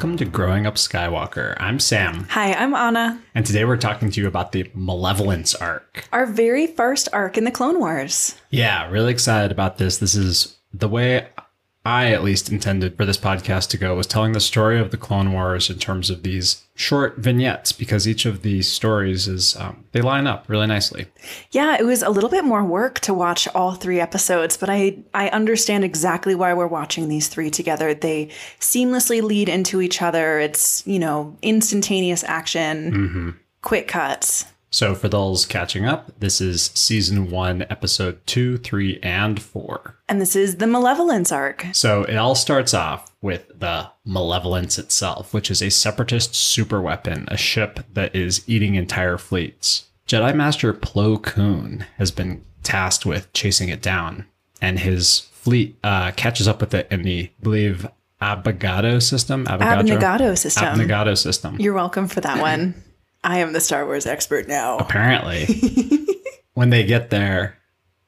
welcome to Growing Up Skywalker. I'm Sam, Hi, I'm Anna. and today we're talking to you about the Malevolence arc. Our very first arc in the Clone Wars. Yeah, really excited about this. This is the way I at least intended for this podcast to go was telling the story of the Clone Wars in terms of these short vignettes because each of these stories is um, they line up really nicely. Yeah, it was a little bit more work to watch all three episodes, but I I understand exactly why we're watching these three together. They seamlessly lead into each other. It's, you know, instantaneous action, quick cuts. So for those catching up, this is season one, episode two, three, and four. And this is the Malevolence arc. So it all starts off with the Malevolence itself, which is a separatist superweapon, a ship that is eating entire fleets. Jedi Master Plo Koon has been tasked with chasing it down, and his fleet uh, catches up with it in the, I believe, Abogado system. Abregado system. Abregado system. You're welcome for that one. I am the Star Wars expert now. apparently. When they get there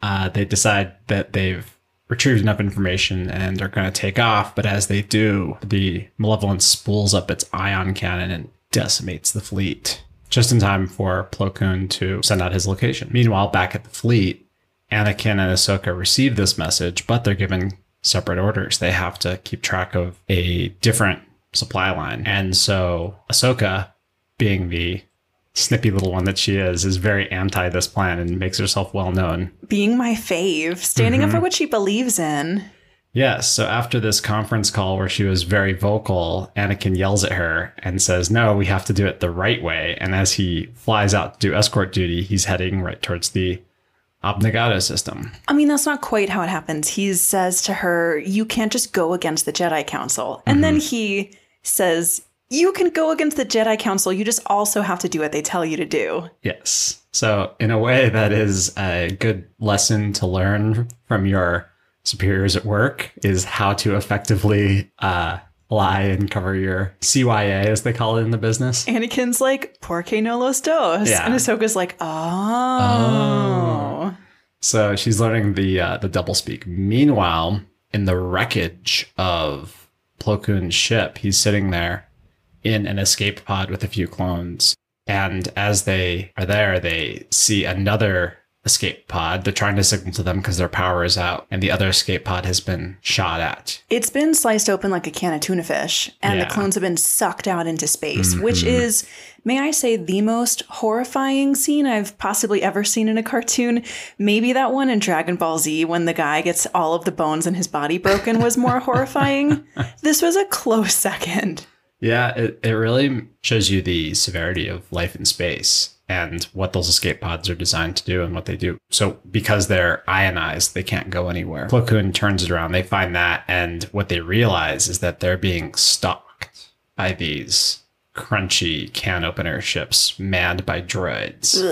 uh, they decide that they've retrieved enough information and are going to take off but as they do the malevolence spools up its ion cannon and decimates the fleet just in time for Plo Koon to send out his location. Meanwhile back at the fleet anakin and ahsoka receive this message but they're given separate orders. They have to keep track of a different supply line. And so ahsoka being the snippy little one that she is, is very anti this plan and makes herself well known. Being my fave, standing up for mm-hmm. what she believes in. Yes, so after this conference call where she was very vocal, Anakin yells at her and says, No, we have to do it the right way. And as he flies out to do escort duty, he's heading right towards the Abregado system. I mean, that's not quite how it happens. He says to her, You can't just go against the Jedi Council. And then mm-hmm. he says, You can go against the Jedi Council. You just also have to do what they tell you to do. Yes. So, in a way, that is a good lesson to learn from your superiors at work is how to effectively uh, lie and cover your CYA, as they call it in the business. Anakin's like, Porque no los dos. Yeah. And Ahsoka's like, Oh. oh. So she's learning the uh, the doublespeak. Meanwhile, in the wreckage of Plo Koon's ship, he's sitting there in an escape pod with a few clones. And as they are there, they see another escape pod. They're trying to signal to them because their power is out, and the other escape pod has been shot at. It's been sliced open like a can of tuna fish, and Yeah. Mm-hmm. the clones have been sucked out into space, which is, may I say, the most horrifying scene I've possibly ever seen in a cartoon. Maybe that one in Dragon Ball Z when the guy gets all of the bones in his body broken was more horrifying. This was a close second. Yeah, it, it really shows you the severity of life in space and what those escape pods are designed to do and what they do. So because they're ionized, they can't go anywhere. Plo Koon turns it around. They find that, and what they realize is that they're being stalked by these crunchy can opener ships manned by droids.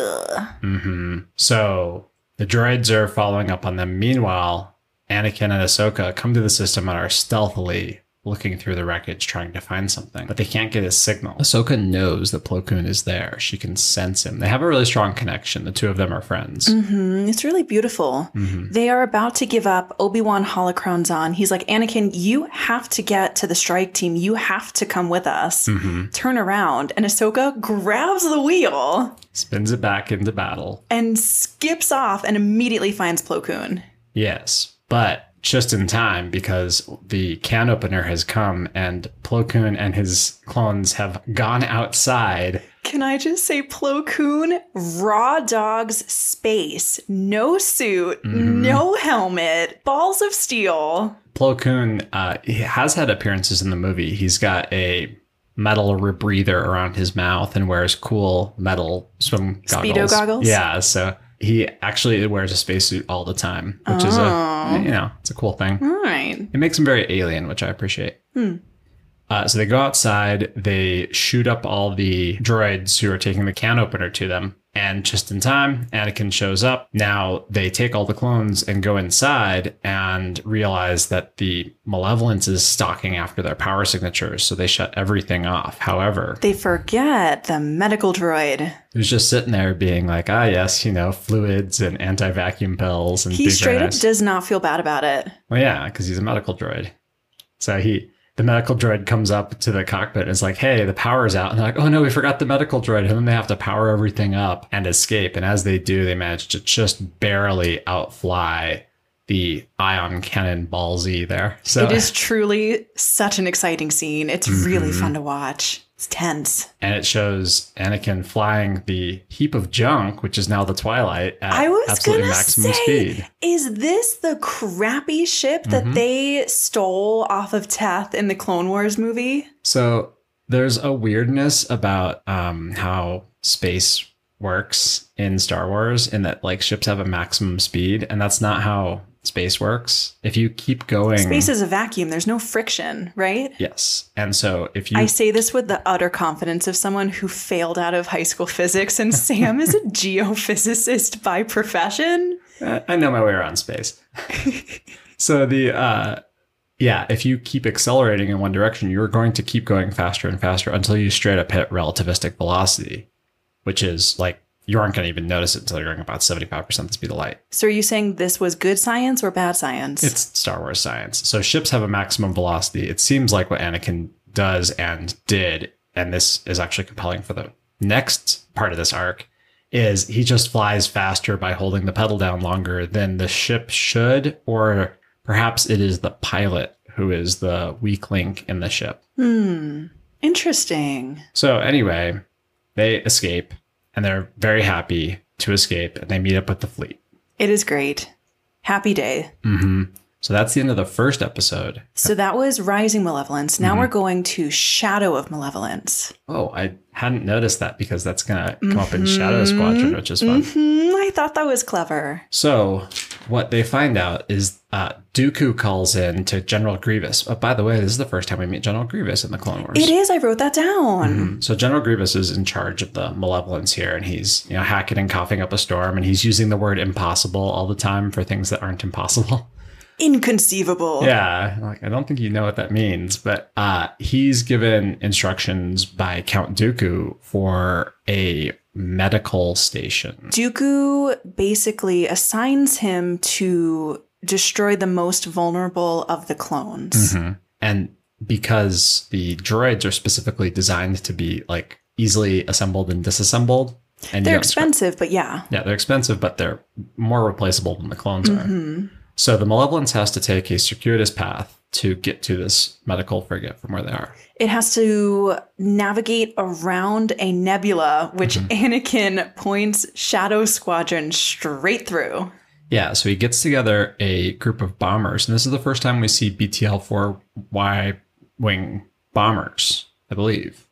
hmm So the droids are following up on them. Meanwhile, Anakin and Ahsoka come to the system and are stealthily looking through the wreckage trying to find something, but they can't get a signal. Ahsoka knows that Plo Koon is there. She can sense him. They have a really strong connection. The two of them are friends. Mm, It's really beautiful. They are about to give up. Obi Wan holocrons on. He's like, Anakin, you have to get to the strike team. You have to come with us. Turn around. And Ahsoka grabs the wheel Spins it back into battle. and skips off and immediately finds Plo Koon. Yes, but just in time because the can opener has come and Plo Koon and his clones have gone outside. Can I just say, Plo Koon, raw dog's space, no suit, no helmet, balls of steel. Plo Koon uh, he has had appearances in the movie. He's got a metal rebreather around his mouth and wears cool metal swim goggles. Speedo goggles? Yeah, so he actually wears a spacesuit all the time, which is a you know it's a cool thing. All right. It makes him very alien, which I appreciate. Uh, so they go outside, they shoot up all the droids who are taking the can opener to them. And just in time, Anakin shows up. Now they take all the clones and go inside and realize that the malevolence is stalking after their power signatures. So they shut everything off. However, They forget the medical droid. who's just sitting there being like, ah, yes, you know, fluids and anti vacuum pills. And He straight up does not feel bad about it. Well, yeah, because he's a medical droid. So he the medical droid comes up to the cockpit and is like, hey, the power's out. And they're like, oh no, we forgot the medical droid. And then they have to power everything up and escape. And as they do, they manage to just barely outfly the ion cannon ball Z there. So It is truly such an exciting scene. It's really Mm-hmm. fun to watch. It's tense. and it shows Anakin flying the heap of junk, which is now the Twilight, at I was absolutely maximum say, speed. is this the crappy ship that Mhm. they stole off of Teth in the Clone Wars movie? So there's a weirdness about um, how space works in Star Wars, in that like ships have a maximum speed, and that's not how space works. If you keep going, Space is a vacuum. There's no friction, right? yes, and so if you I say this with the utter confidence of someone who failed out of high school physics, and Sam is a geophysicist by profession. I know my way around space. so the uh yeah, if you keep accelerating in one direction, you're going to keep going faster and faster until you straight up hit relativistic velocity, which is like you aren't going to even notice it until you're going about 75% the speed of light. So are you saying this was good science or bad science? It's Star Wars science. So ships have a maximum velocity. It seems like what Anakin does and did, and this is actually compelling for the next part of this arc, is he just flies faster by holding the pedal down longer than the ship should, or perhaps it is the pilot who is the weak link in the ship. hmm. Interesting. So anyway, they escape and they're very happy to escape and they meet up with the fleet. It is great. Happy day. hmm So that's the end of the first episode. So that was Rising Malevolence. Now Mm-hmm. we're going to Shadow of Malevolence. Oh, I hadn't noticed that because that's going to come up in Shadow Squadron, which is fun. Hmm, I thought that was clever. So, what they find out is uh, Dooku calls in to General Grievous. Oh, by the way, this is the first time we meet General Grievous in the Clone Wars. It is. I wrote that down. Mhm. So General Grievous is in charge of the malevolence here, and he's you know hacking and coughing up a storm, and he's using the word impossible all the time for things that aren't impossible. Inconceivable. Yeah, like I don't think you know what that means, but uh, he's given instructions by Count Dooku for a medical station. Dooku basically assigns him to destroy the most vulnerable of the clones. Mhm. And because the droids are specifically designed to be like easily assembled and disassembled, and They're expensive, but yeah. Yeah, they're expensive, but they're more replaceable than the clones are. So the Malevolence has to take a circuitous path to get to this medical frigate from where they are. It has to navigate around a nebula, which Mm-hmm. Anakin points Shadow Squadron straight through. Yeah, so he gets together a group of bombers, and this is the first time we see BTL 4Y wing bombers, I believe.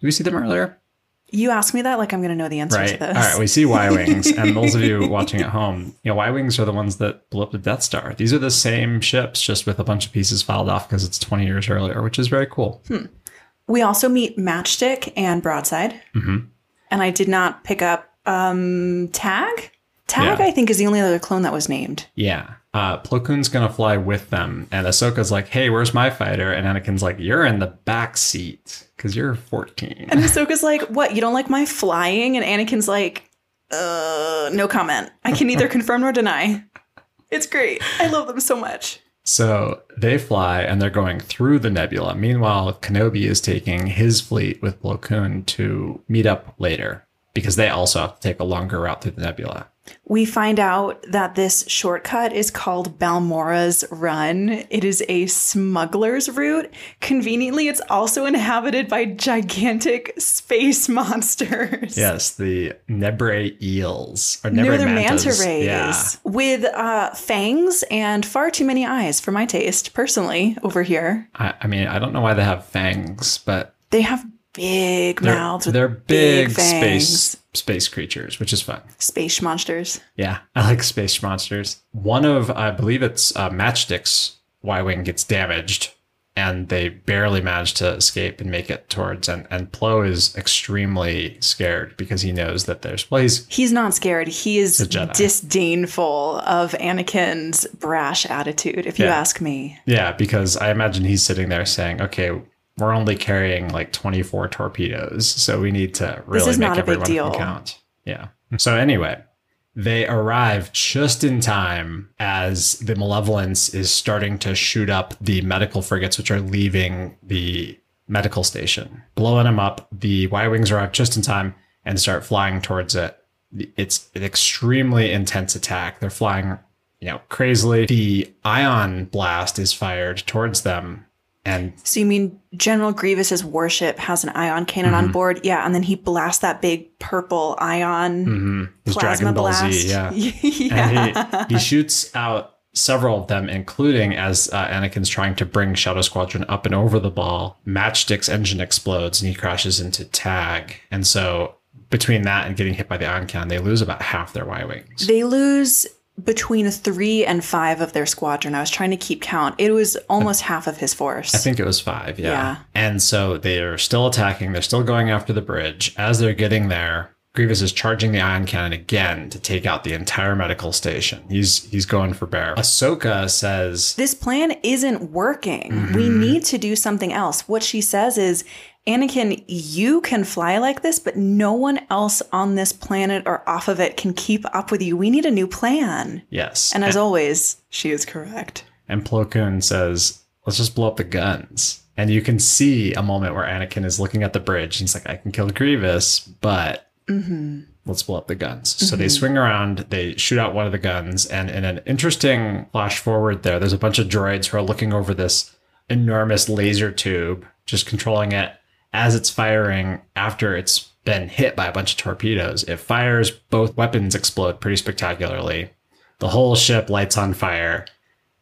Did we see them earlier? You ask me that like I'm going to know the answer Right. to this. All right. We see Y wings, and those of you watching at home, you know, Y wings are the ones that blew up the Death Star. These are the same ships, just with a bunch of pieces filed off because it's 20 years earlier, which is very cool. We also meet Matchstick and Broadside. hmm And I did not pick up um, Tag. Tag, Yeah. I think, is the only other clone that was named. Yeah. Uh, Plo Koon's gonna fly with them, and Ahsoka's like, "Hey, where's my fighter?" And Anakin's like, "You're in the back seat because you're 14." And Ahsoka's like, "What? You don't like my flying?" And Anakin's like, "Uh, no comment. I can neither confirm nor deny." It's great. I love them so much. So they fly and they're going through the nebula. Meanwhile, Kenobi is taking his fleet with Plo Koon to meet up later because they also have to take a longer route through the nebula. We find out that this shortcut is called Balmorra's Run. It is a smuggler's route. Conveniently, it's also inhabited by gigantic space monsters. Yes, the Neebray eels or No, Neebray they're manta rays Yeah, with uh, fangs and far too many eyes for my taste, personally, over here. I, I mean, I don't know why they have fangs, but They have big they're, mouths they're big, fangs. space space creatures, which is fun. space monsters. Yeah, I like space monsters. One of, I believe it's uh, Matchstick's Y Wing gets damaged, and they barely manage to escape and make it towards. And, and Plo is extremely scared because he knows that there's, well, he's, He's not scared. He is disdainful of Anakin's brash attitude, if you Yeah. ask me. yeah, because I imagine he's sitting there saying, okay, we're only carrying like 24 torpedoes, so we need to really make big everyone deal. count. Yeah. So anyway, They arrive just in time as the Malevolence is starting to shoot up the medical frigates, which are leaving the medical station, blowing them up. The Y Wings arrive just in time and start flying towards it. It's an extremely intense attack. They're flying, you know, crazily. The ion blast is fired towards them. And So you mean General Grievous's warship has an ion cannon Mm-hmm. on board? Yeah, and then he blasts that big purple ion mhm, plasma Dragon Ball blast. Z, yeah. yeah. and he, he shoots out several of them, including as uh, Anakin's trying to bring Shadow Squadron up and over the ball. Matchstick's engine explodes and he crashes into Tag. And so between that and getting hit by the ion cannon, they lose about half their Y wings. They lose between three and five of their squadron. I was trying to keep count. It was almost half of his force. I think it was five, yeah. Yeah. And so they're still attacking. They're still going after the bridge. As they're getting there, Grievous is charging the ion cannon again to take out the entire medical station. He's he's going for bear. Ahsoka says, this plan isn't working. Mm-hmm. We need to do something else. What she says is, Anakin, you can fly like this, but no one else on this planet or off of it can keep up with you. We need a new plan. yes. And as always, she is correct. And Plo Koon says, let's just blow up the guns. And you can see a moment where Anakin is looking at the bridge. and He's like, I can kill Grievous, but mm-hmm. let's blow up the guns. So they mm-hmm. swing around, they shoot out one of the guns. And in an interesting flash forward there, there's a bunch of droids who are looking over this enormous laser tube, just controlling it as it's firing after it's been hit by a bunch of torpedoes. It fires, both weapons explode pretty spectacularly. The whole ship lights on fire.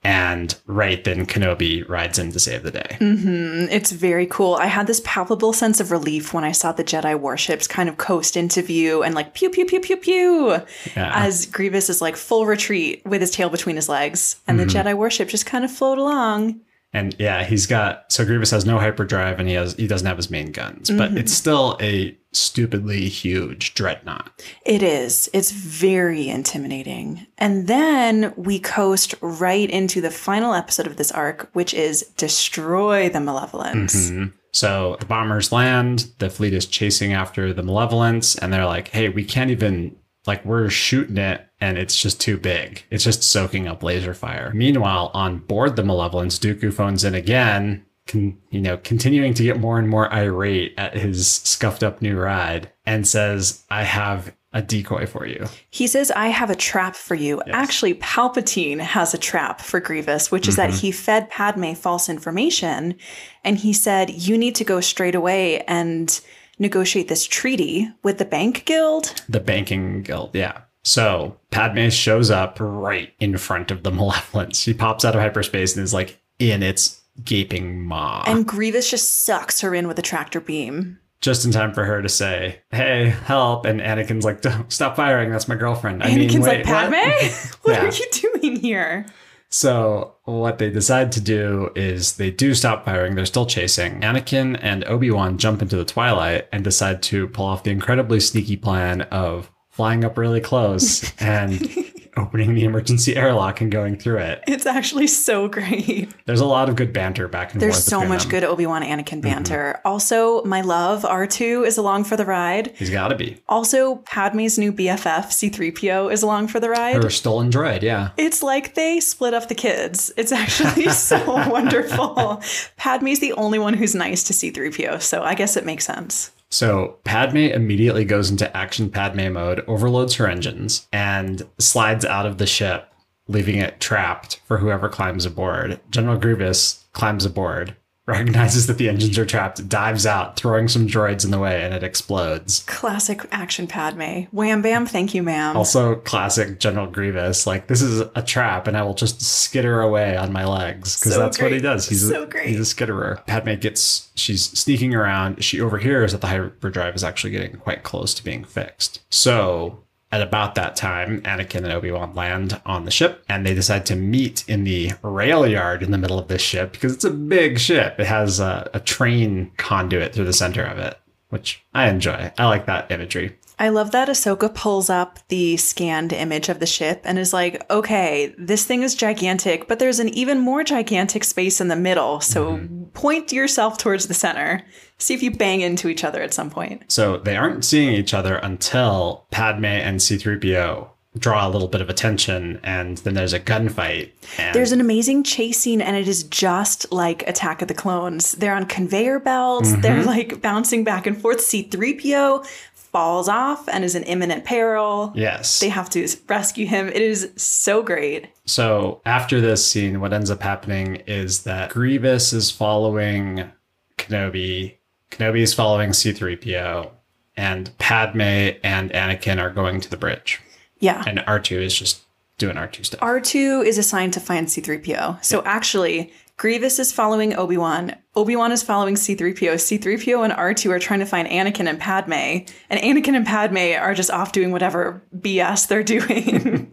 And right then, Kenobi rides in to save the day. Mm-hmm. It's very cool. I had this palpable sense of relief when I saw the Jedi warships kind of coast into view and like pew pew pew pew pew Yeah. as Grievous is like full retreat with his tail between his legs, and the mm-hmm. Jedi warship just kind of float along. And yeah, he's got so Grievous has no hyperdrive and he has he doesn't have his main guns, but mm-hmm. it's still a stupidly huge dreadnought. It is. It's very intimidating. And then we coast right into the final episode of this arc, which is destroy the malevolence. Mm-hmm. So the bombers land, the fleet is chasing after the malevolence, and they're like, hey, we can't even like we're shooting it and it's just too big. It's just soaking up laser fire. Meanwhile, on board the malevolence, Dooku phones in again, con- you know, continuing to get more and more irate at his scuffed up new ride, and says, I have a decoy for you. He says, I have a trap for you. Actually, Palpatine has a trap for Grievous, which is that mm-hmm. he fed Padme false information. And he said, You need to go straight away and negotiate this treaty with the Bank Guild. The banking guild, yeah. So Padme shows up right in front of the malevolence. She pops out of hyperspace and is like in its gaping maw. And Grievous just sucks her in with a tractor beam. just in time for her to say, "Hey, help!" And Anakin's like, "Don't stop firing. That's my girlfriend." I mean, Anakin's wait, like, Padme? what?" What, Yeah. are you doing here? So what they decide to do is they do stop firing. They're still chasing. Anakin and Obi Wan jump into the twilight and decide to pull off the incredibly sneaky plan of flying up really close and opening the emergency airlock and going through it. It's actually so great. There's a lot of good banter back and There's forth. There's so much them. good Obi Wan Anakin mm-hmm. banter. Also, my love, R2 is along for the ride. He's got to be Also, Padme's new BFF, C3PO, is along for the ride. her stolen droid. Yeah. It's like they split up the kids. It's actually so wonderful. Padme's the only one who's nice to C3PO, so I guess it makes sense. So Padme immediately goes into action Padme mode, overloads her engines, and slides out of the ship, leaving it trapped for whoever climbs aboard. General Grievous climbs aboard, recognizes that the engines are trapped, dives out, throwing some droids in the way, and it explodes. Classic action Padme. Wham bam, thank you, ma'am. Also, classic General Grievous. Like this is a trap, and I will just skitter away on my legs because So that's what he does. He's So a, great. He's a skitterer. Padme gets. She's sneaking around. She overhears that the hyperdrive is actually getting quite close to being fixed. So. At about that time, Anakin and Obi Wan land on the ship, and they decide to meet in the rail yard in the middle of this ship because it's a big ship. It has a, a train conduit through the center of it, which I enjoy. I like that imagery. I love that Ahsoka pulls up the scanned image of the ship and is like, okay, this thing is gigantic, but there's an even more gigantic space in the middle. So mm-hmm. Point yourself towards the center. See if you bang into each other at some point. So they aren't seeing each other until Padme and C3PO draw a little bit of attention, and then there's a gunfight. And There's an amazing chase scene, and it is just like Attack of the Clones. They're on conveyor belts, Mm-hmm. they're like bouncing back and forth. C3PO falls off and is in imminent peril. yes. They have to rescue him. It is so great. So after this scene, what ends up happening is that Grievous is following Kenobi, Kenobi is following C3PO, and Padme and Anakin are going to the bridge. Yeah. And R2 is just doing R2 stuff. R2 is assigned to find C3PO. So actually, Grievous is following Obi-Wan. Obi-Wan is following C3PO. C3PO and R2 are trying to find Anakin and Padme. And Anakin and Padme are just off doing whatever BS they're doing.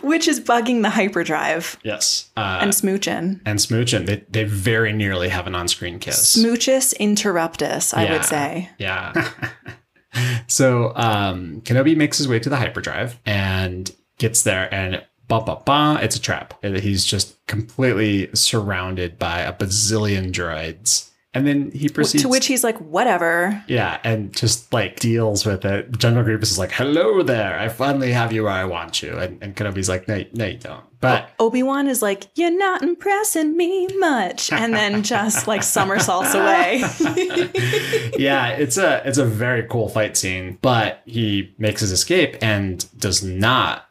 Which is bugging the hyperdrive yes. Uh, and smooching. and Smoochin, they, they very nearly have an on-screen kiss. Smoochus interruptus, I Yeah. would say. Yeah. so um, Kenobi makes his way to the hyperdrive and gets there, and ba ba ba, it's a trap. And He's just completely surrounded by a bazillion droids. And then he proceeds To which he's like, whatever. yeah, and just like deals with it. General Grievous is like, "Hello there, I finally have you where I want you," and, and Kenobi's like, "No, no, you don't." But Obi-Wan is like, you're not impressing me much. And then just like somersaults away. yeah, it's a it's a very cool fight scene, but he makes his escape and does not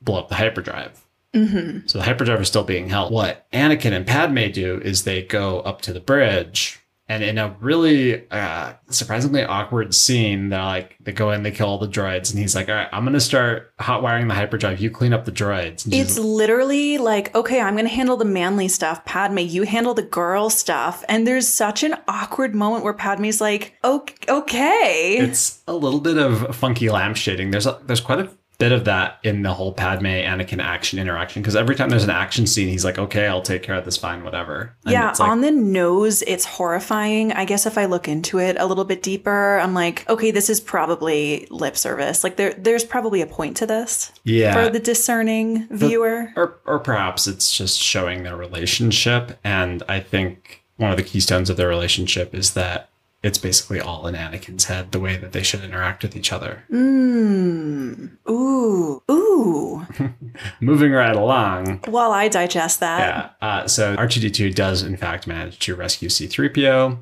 blow up the hyperdrive. Mm-hmm. So the hyperdrive is still being held. What Anakin and Padme do is they go up to the bridge, and in a really uh, surprisingly awkward scene, they're like they go in, they kill all the droids, and he's like, "All right, I'm gonna start hot wiring the hyperdrive. You clean up the droids." And It's literally like, okay, I'm going to handle the manly stuff. Padme, you handle the girl stuff. And there's such an awkward moment where Padme's like, "Ok- okay. it's a little bit of funky lampshading. There's a, there's quite a bit of that in the whole Padme Anakin action interaction because every time there's an action scene, he's like, "Okay, I'll take care of this. Fine, whatever." And yeah, it's like, on the nose, it's horrifying. I guess if I look into it a little bit deeper, I'm like, okay, this is probably lip service. Like there, there's probably a point to this yeah. for the discerning viewer. or or perhaps it's just showing their relationship, and I think one of the keystones of their relationship is that it's basically all in Anakin's head the way that they should interact with each other. Mmm. Ooh. Ooh. Moving right along, While I digest that. Yeah. Uh, so R2D2 does, in fact, manage to rescue C3PO.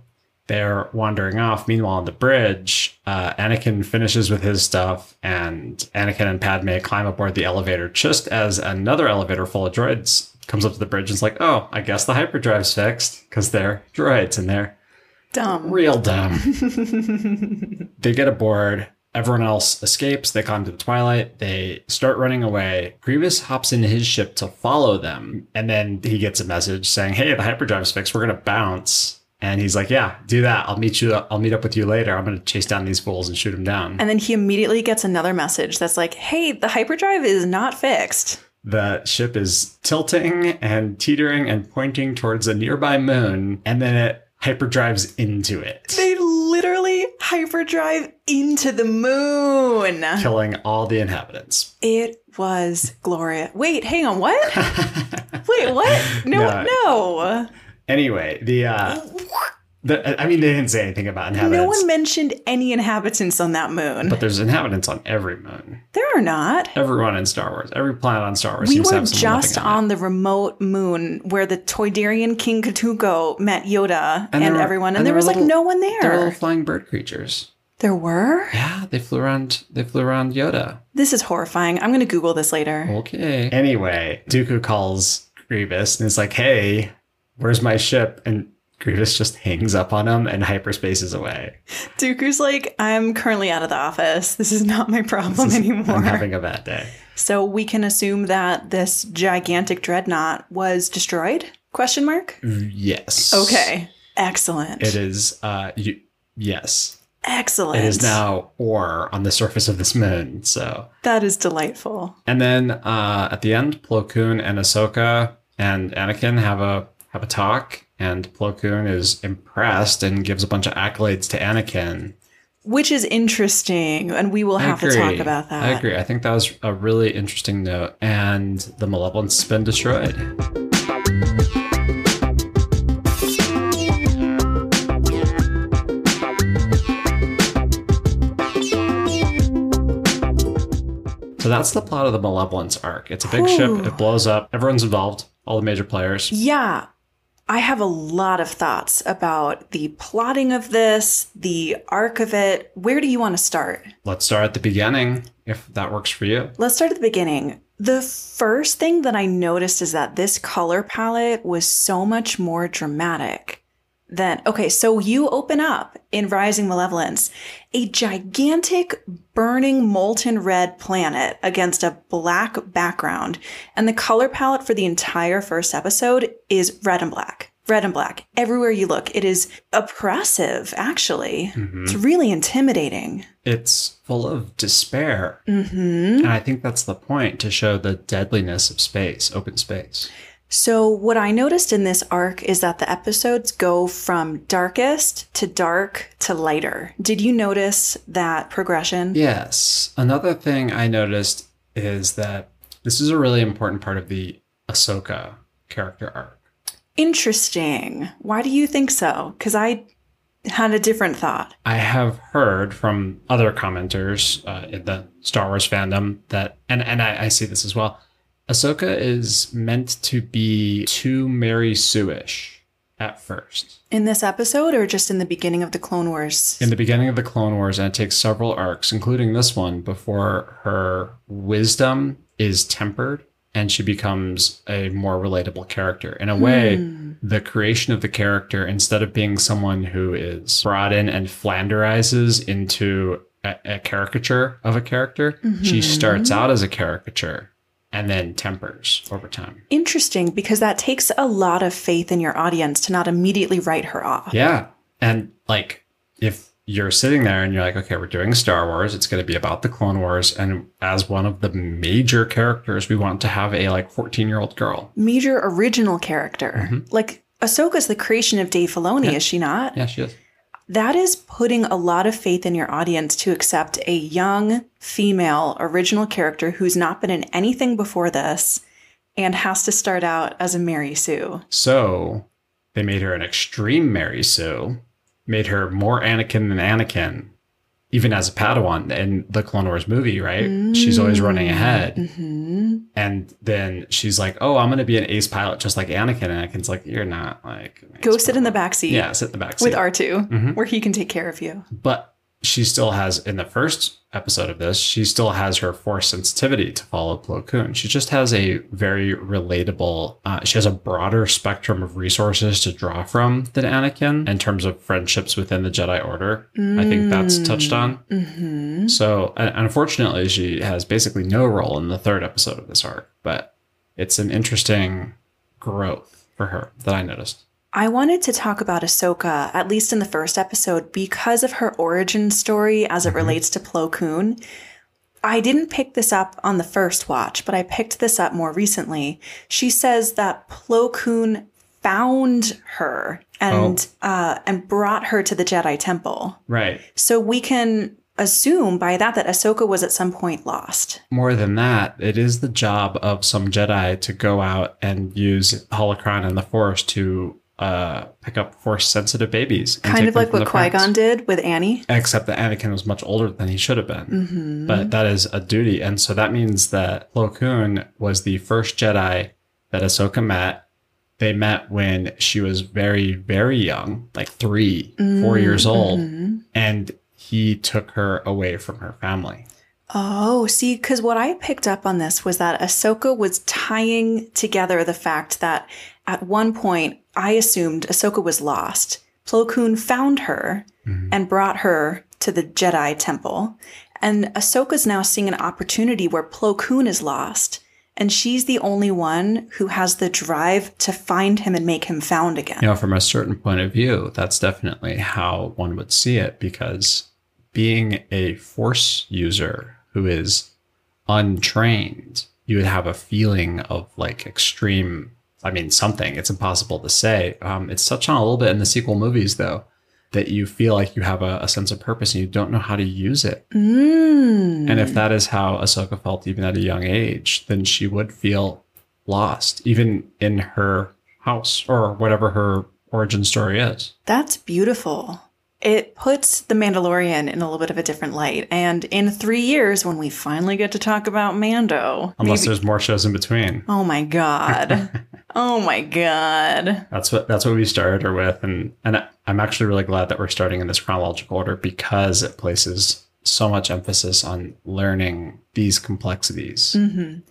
They're wandering off. Meanwhile, on the bridge, uh, Anakin finishes with his stuff, and Anakin and Padme climb aboard the elevator just as another elevator full of droids comes up to the bridge and is like, oh, I guess the hyperdrive's fixed because they're droids and they're Dumb. real dumb. they get aboard. Everyone else escapes. They climb to the twilight. They start running away. Grievous hops into his ship to follow them. And then he gets a message saying, Hey, the hyperdrive's fixed. We're going to bounce. And he's like, Yeah, do that. I'll meet you. I'll meet up with you later. I'm going to chase down these fools and shoot them down. And then he immediately gets another message that's like, hey, the hyperdrive is not fixed. the ship is tilting and teetering and pointing towards a nearby moon. And then it hyperdrives into it, They literally hyperdrive into the moon. killing all the inhabitants. It was glorious. Wait, hang on, what? Wait, what? No, No. no. Anyway, the uh the, I mean they didn't say anything about inhabitants. No one mentioned any inhabitants on that moon. but there's inhabitants on every moon. there are not. Everyone in Star Wars, every planet on Star Wars We were just on, on the remote moon where the Toydarian King Katuunko met Yoda and, there were- everyone, and, and there there was were like no one there. They're little flying bird creatures. There were? Yeah, they flew around. They flew around Yoda. This is horrifying. I'm going to Google this later. Okay. Anyway, Dooku calls Grievous and is like, "Hey, where's my ship?" And Grievous just hangs up on him and hyperspaces away. Dooku's like, I'm currently out of the office. This is not my problem anymore. I'm having a bad day. so we can assume that this gigantic dreadnought was destroyed? Question mark. Yes. Okay. Excellent. It is. Uh, you, yes. Excellent. It is now ore on the surface of this moon. So, That is delightful. and then uh, at the end, Plo Koon and Ahsoka and Anakin have a have a talk, and Plo Koon is impressed and gives a bunch of accolades to Anakin. Which is interesting, and we will have to talk about that. I agree. I think that was a really interesting note, and the Malevolence has been destroyed. So that's the plot of the Malevolence arc. It's a big ship. It blows up. Everyone's involved. All the major players. Yeah. I have a lot of thoughts about the plotting of this, the arc of it. Where do you want to start? Let's start at the beginning, if that works for you. Let's start at the beginning. The first thing that I noticed is that this color palette was so much more dramatic than. Okay, so you open up in Rising Malevolence a gigantic burning molten red planet against a black background, and the color palette for the entire first episode is red and black. Red and black. Everywhere you look, it is oppressive, actually. It's really intimidating. It's full of despair. hmm And I think that's the point to show the deadliness of space, open space. So, what I noticed in this arc is that the episodes go from darkest to dark to lighter. Did you notice that progression? Yes. Another thing I noticed is that this is a really important part of the Ahsoka character arc. Interesting. Why do you think so? Because I had a different thought. I have heard from other commenters uh, in the Star Wars fandom that, and, and I, I see this as well, Ahsoka is meant to be too Mary Sue-ish at first. In this episode, or just in the beginning of the Clone Wars? In the beginning of the Clone Wars, and it takes several arcs, including this one, before her wisdom is tempered and she becomes a more relatable character. In a hmm. way, the creation of the character, instead of being someone who is brought in and flanderizes into a, a caricature of a character, she mm-hmm. starts out as a caricature and then tempers over time. Interesting, because that takes a lot of faith in your audience to not immediately write her off. Yeah. And like, if you're sitting there and you're like, okay, we're doing Star Wars, it's going to be about the Clone Wars. And as one of the major characters, we want to have a like 14 year old girl. Major original character. Mm-hmm. Like, Ahsoka's the creation of Dave Filoni, is she not? Yeah, she is. That is putting a lot of faith in your audience to accept a young female original character who's not been in anything before this and has to start out as a Mary Sue. So they made her an extreme Mary Sue, made her more Anakin than Anakin, even as a Padawan in the Clone Wars movie, right? She's always running ahead. hmm And then she's like, oh, I'm going to be an ace pilot just like Anakin. And Anakin's like, you're not like. Go sit in the pilot." back seat Yeah, sit in the back seat. with. R2, Mhm. where he can take care of you. But she still has, in the first episode of this, she still has her force sensitivity to follow Plo Koon. She just has a very relatable, uh, she has a broader spectrum of resources to draw from than Anakin in terms of friendships within the Jedi Order. I think that's touched on. hmm So, uh, unfortunately, she has basically no role in the third episode of this arc, but it's an interesting growth for her that I noticed. I wanted to talk about Ahsoka, at least in the first episode, because of her origin story as it relates to Plo Koon. I didn't pick this up on the first watch, but I picked this up more recently. She says that Plo Koon found her and uh, and brought her to the Jedi Temple. Right. So we can assume by that that Ahsoka was at some point lost. More than that, it is the job of some Jedi to go out and use holocron and the Force to uh, pick up Force-sensitive babies. Kind of like what Qui. Gon did with Annie. Except that Anakin was much older than he should have been. Mm-hmm. But that is a duty. And so that means that Plo Koon was the first Jedi that Ahsoka met. They met when she was very, very young, like three, four years old. Mhm. And he took her away from her family. Oh, see, because what I picked up on this was that Ahsoka was tying together the fact that at one point I assumed Ahsoka was lost. Plo Koon found her mm-hmm. and brought her to the Jedi Temple. And Ahsoka's now seeing an opportunity where Plo Koon is lost. And she's the only one who has the drive to find him and make him found again. You know, from a certain point of view, that's definitely how one would see it because being a force user who is untrained, you would have a feeling of like extreme, I mean, something. It's impossible to say. Um, it's touched on a little bit in the sequel movies, though, that you feel like you have a, a sense of purpose and you don't know how to use it. Mm. And if that is how Ahsoka felt even at a young age, then she would feel lost, even in her house or whatever her origin story is. That's beautiful. It puts The Mandalorian in a little bit of a different light. And in three years, when we finally get to talk about Mando, Unless maybe- there's more shows in between. oh my god, oh my god, That's what that's what we started her with, and and I'm actually really glad that we're starting in this chronological order because it places so much emphasis on learning these complexities. Mm.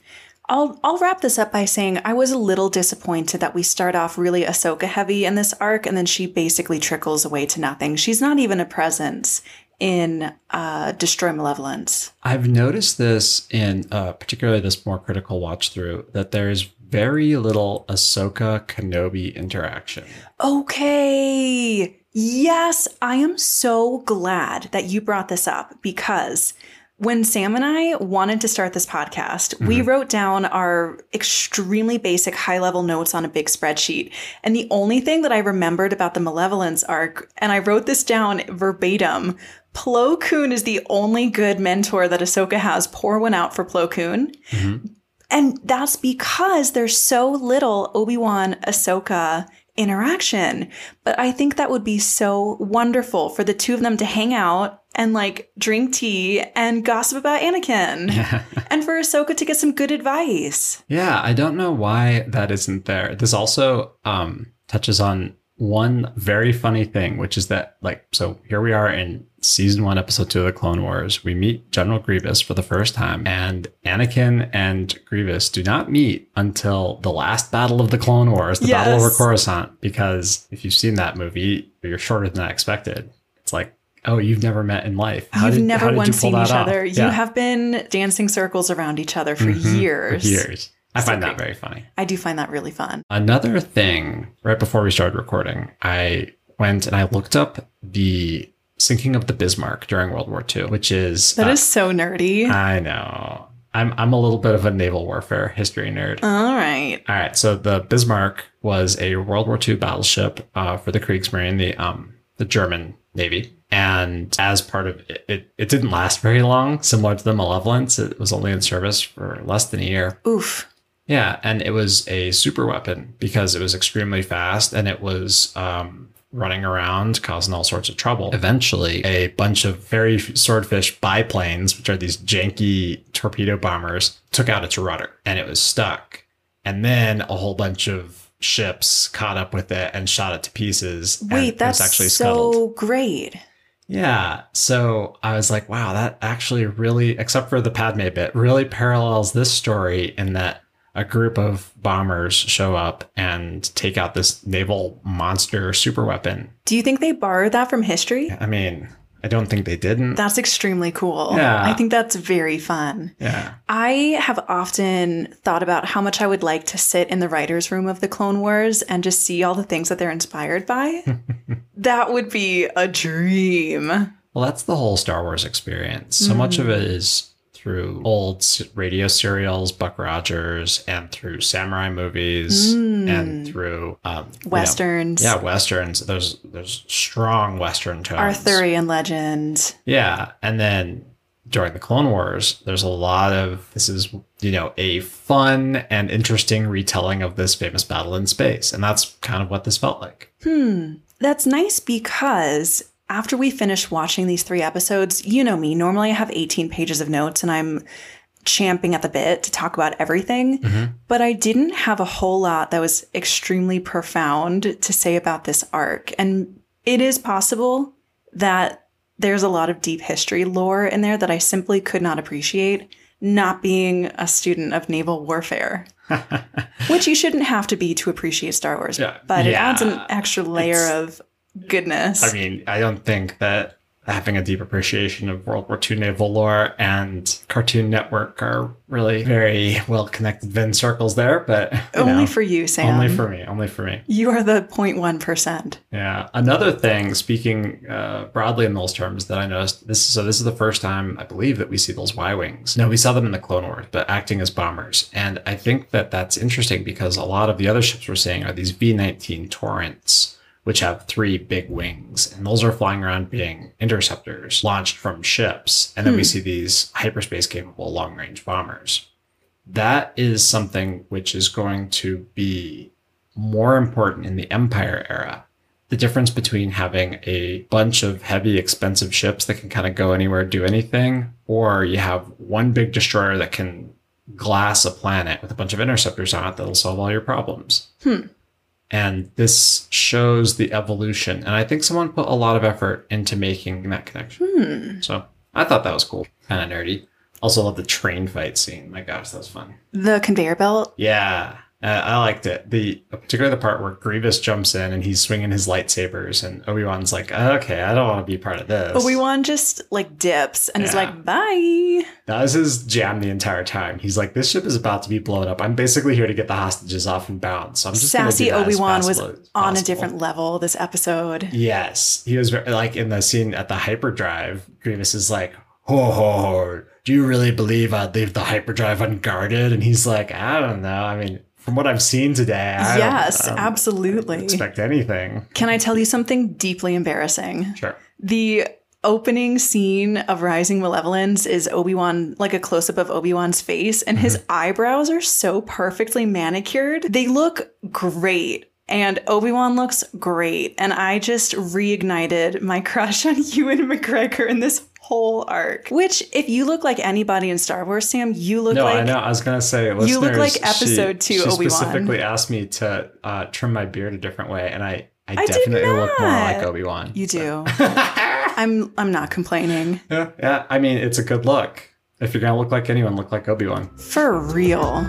I'll I'll wrap this up by saying I was a little disappointed that we start off really Ahsoka heavy in this arc, and then she basically trickles away to nothing. She's not even a presence in uh, Destroy Malevolence. I've noticed this in uh, particularly this more critical watch through that there's very little Ahsoka Kenobi interaction. Okay. Yes, I am so glad that you brought this up because when Sam and I wanted to start this podcast, we mm-hmm. wrote down our extremely basic high level notes on a big spreadsheet. And the only thing that I remembered about the Malevolence arc, and I wrote this down verbatim Plo Koon is the only good mentor that Ahsoka has. Pour one out for Plo Koon. Mm-hmm. And that's because there's so little Obi Wan Ahsoka interaction. But I think that would be so wonderful for the two of them to hang out and like drink tea and gossip about Anakin. and for Ahsoka to get some good advice. Yeah, I don't know why that isn't there. This also um, touches on one very funny thing, which is that, like, so here we are in season one, episode two of the Clone Wars. We meet General Grievous for the first time, and Anakin and Grievous do not meet until the last battle of the Clone Wars, the battle over Coruscant. Because if you've seen that movie, you're shorter than I expected. It's like, oh, you've never met in life. How You've did- never once you seen each off? other. You have been dancing circles around each other for Mhm, years. For years. I So find that very funny. I do find that really fun. Another thing, right before we started recording, I went and I looked up the sinking of the Bismarck during World War II, which is That uh, is so nerdy. I know. I'm I'm a little bit of a naval warfare history nerd. All right. All right, so the Bismarck was a World War II battleship uh, for the Kriegsmarine, the um the German Navy, and as part of it, it, it didn't last very long. Similar to the Malevolence, it was only in service for less than a year. Oof. Yeah, and it was a super weapon because it was extremely fast and it was um, running around causing all sorts of trouble. Eventually, a bunch of Fairey Swordfish biplanes, which are these janky torpedo bombers, took out its rudder and it was stuck. And then a whole bunch of ships caught up with it and shot it to pieces. Wait, it that's was actually so scuttled. great. Yeah. So I was like, wow, that actually really, except for the Padme bit, really parallels this story in that a group of bombers show up and take out this naval monster super weapon. Do you think they borrowed that from history? I mean, I don't think they didn't. That's extremely cool. Yeah. I think that's very fun. yeah. I have often thought about how much I would like to sit in the writer's room of the Clone Wars and just see all the things that they're inspired by. that would be a dream. Well, that's the whole Star Wars experience. So much of mm. it is through old radio serials, Buck Rogers, and through samurai movies, and through um, you know, Westerns, yeah, westerns. There's there's strong western tones. Arthurian legend. Yeah, and then during the Clone Wars, there's a lot of this is you know a fun and interesting retelling of this famous battle in space, and that's kind of what this felt like. Hmm. That's nice because after we finish watching these three episodes, you know me, normally I have 18 pages of notes and I'm champing at the bit to talk about everything. Mm-hmm. But I didn't have a whole lot that was extremely profound to say about this arc. And it is possible that there's a lot of deep history lore in there that I simply could not appreciate, not being a student of naval warfare. Which you shouldn't have to be to appreciate Star Wars. Yeah. But it adds an extra layer of goodness. I mean, I don't think that having a deep appreciation of World War II naval lore and Cartoon Network are really very well connected Venn circles there, but only know, for you, Sam. only for me, only for me. you are the 0.1%. Yeah. Another thing, speaking uh, broadly in those terms, that I noticed this. So this is the first time I believe that we see those Y wings. No, we saw them in the Clone Wars, but acting as bombers, and I think that that's interesting because a lot of the other ships we're seeing are these V-19 Torrents, which have three big wings, and those are flying around being interceptors launched from ships, and then we see these hyperspace capable long range bombers. That is something which is going to be more important in the Empire era the difference between having a bunch of heavy, expensive ships that can kind of go anywhere, do anything, or you have one big destroyer that can glass a planet with a bunch of interceptors on it that'll solve all your problems. Hmm. And this shows the evolution. And I think someone put a lot of effort into making that connection. Hmm. So I thought that was cool. Kind of nerdy. Also love the train fight scene. My gosh, that was fun. The conveyor belt. Yeah. Uh, I liked it. The particularly the part where Grievous jumps in and he's swinging his lightsabers, and Obi Wan's like, "Okay, I don't want to be part of this." Obi Wan just like dips and is Yeah. like, bye. That was his jam the entire time. He's like, "This ship is about to be blown up. I'm basically here to get the hostages off and bound." So I'm just Sassy Obi Wan was on a different level this episode. Yes, he was very, like in the scene at the hyperdrive. Grievous is like, "Ho ho ho! Do you really believe I'd leave the hyperdrive unguarded?" And he's like, "I don't know. I mean, from what I've seen today, I yes, I don't absolutely. expect anything." Can I tell you something deeply embarrassing? Sure. The opening scene of Rising Malevolence is Obi-Wan, like a close-up of Obi-Wan's face, and his mm-hmm. eyebrows are so perfectly manicured. They look great. And Obi-Wan looks great. And I just reignited my crush on Ewan McGregor in this whole arc. Which, if you look like anybody in Star Wars, Sam, you look No, like I know. I was gonna say, You look like she- episode two She Obi-Wan. specifically asked me to uh, trim my beard a different way, and I, I, I definitely look more like. Obi Wan. you do. I'm I'm not complaining. yeah, yeah. I mean, it's a good look. If you're gonna look like anyone, look like Obi Wan. For real.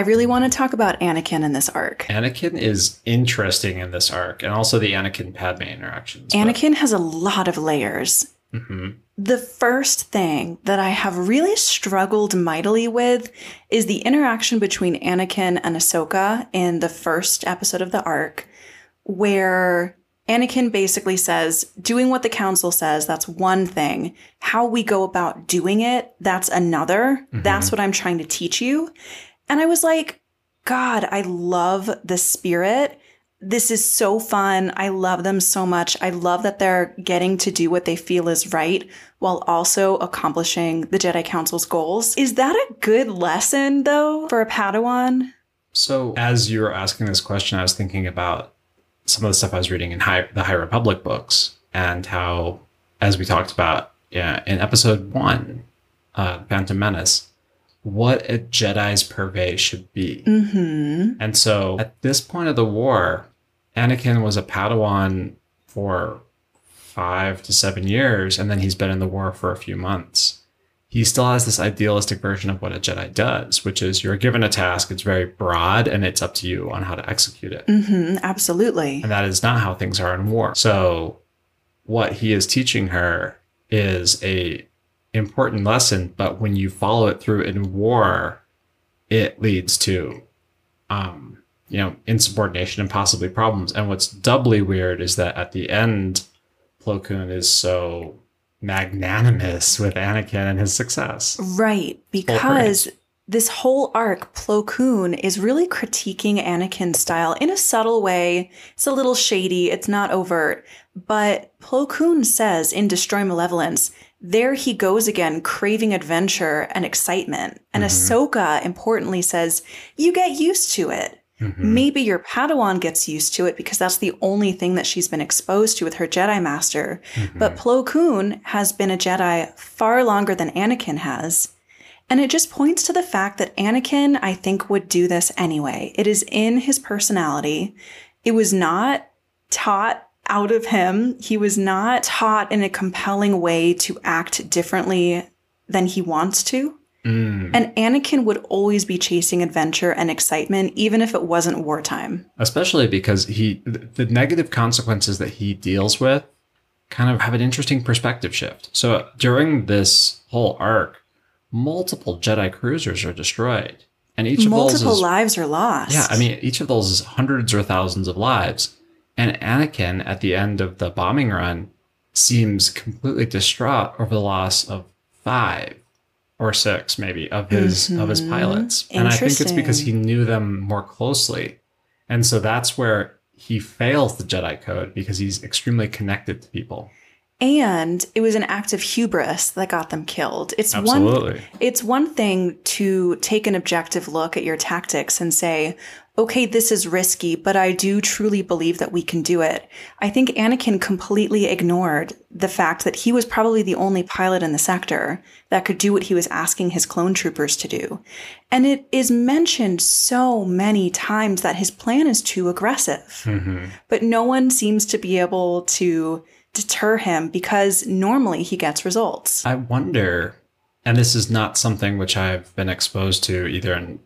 I really want to talk about Anakin in this arc. Anakin is interesting in this arc, and also the Anakin Padme interactions. Anakin has a lot of layers. hmm The first thing that I have really struggled mightily with is the interaction between Anakin and Ahsoka in the first episode of the arc, where Anakin basically says, doing what the council says, that's one thing. How we go about doing it, that's another. That's what I'm trying to teach you. And I was like, God, I love the spirit. This is so fun. I love them so much. I love that they're getting to do what they feel is right while also accomplishing the Jedi Council's goals. Is that a good lesson, though, for a Padawan? So, as you were asking this question, I was thinking about some of the stuff I was reading in High, the High Republic books and how, as we talked about yeah, in episode one, uh, Phantom Menace, what a Jedi's purvey should be. Mm-hmm. And so, at this point of the war, Anakin was a Padawan for five to seven years, and then he's been in the war for a few months. He still has this idealistic version of what a Jedi does, which is you're given a task, it's very broad, and it's up to you on how to execute it. Mm-hmm. Absolutely. And that is not how things are in war. So, what he is teaching her is a important lesson, but when you follow it through in war, it leads to, um, you know, insubordination and possibly problems. And what's doubly weird is that at the end, Plo Koon is so magnanimous with Anakin and his success. Right, because this whole arc, Plo Koon, is really critiquing Anakin's style in a subtle way. It's a little shady, it's not overt. But Plo Koon says in Destroy Malevolence, there he goes again, craving adventure and excitement. And mm-hmm. Ahsoka, importantly, says, you get used to it. Mm-hmm. Maybe your Padawan gets used to it because that's the only thing that she's been exposed to with her Jedi Master. Mm-hmm. But Plo Koon has been a Jedi far longer than Anakin has. And it just points to the fact that Anakin, I think, would do this anyway. It is in his personality. It was not taught out of him. He was not taught in a compelling way to act differently than he wants to. Mm. And Anakin would always be chasing adventure and excitement, even if it wasn't wartime. especially because he the negative consequences that he deals with kind of have an interesting perspective shift so during this whole arc multiple jedi cruisers are destroyed and each of Multiple those is lives are lost. yeah i mean each of those is hundreds or thousands of lives and anakin at the end of the bombing run seems completely distraught over the loss of five or six maybe of his of his Mhm. pilots. And i think it's because he knew them more closely. And so that's where he fails the jedi code because he's extremely connected to people. And it was an act of hubris that got them killed. It's one it's one thing to take an objective look at your tactics and say, okay, this is risky, but I do truly believe that we can do it. I think Anakin completely ignored the fact that he was probably the only pilot in the sector that could do what he was asking his clone troopers to do. And it is mentioned so many times that his plan is too aggressive. Mm-hmm. But no one seems to be able to deter him because normally he gets results. I wonder, and this is not something which I've been exposed to either in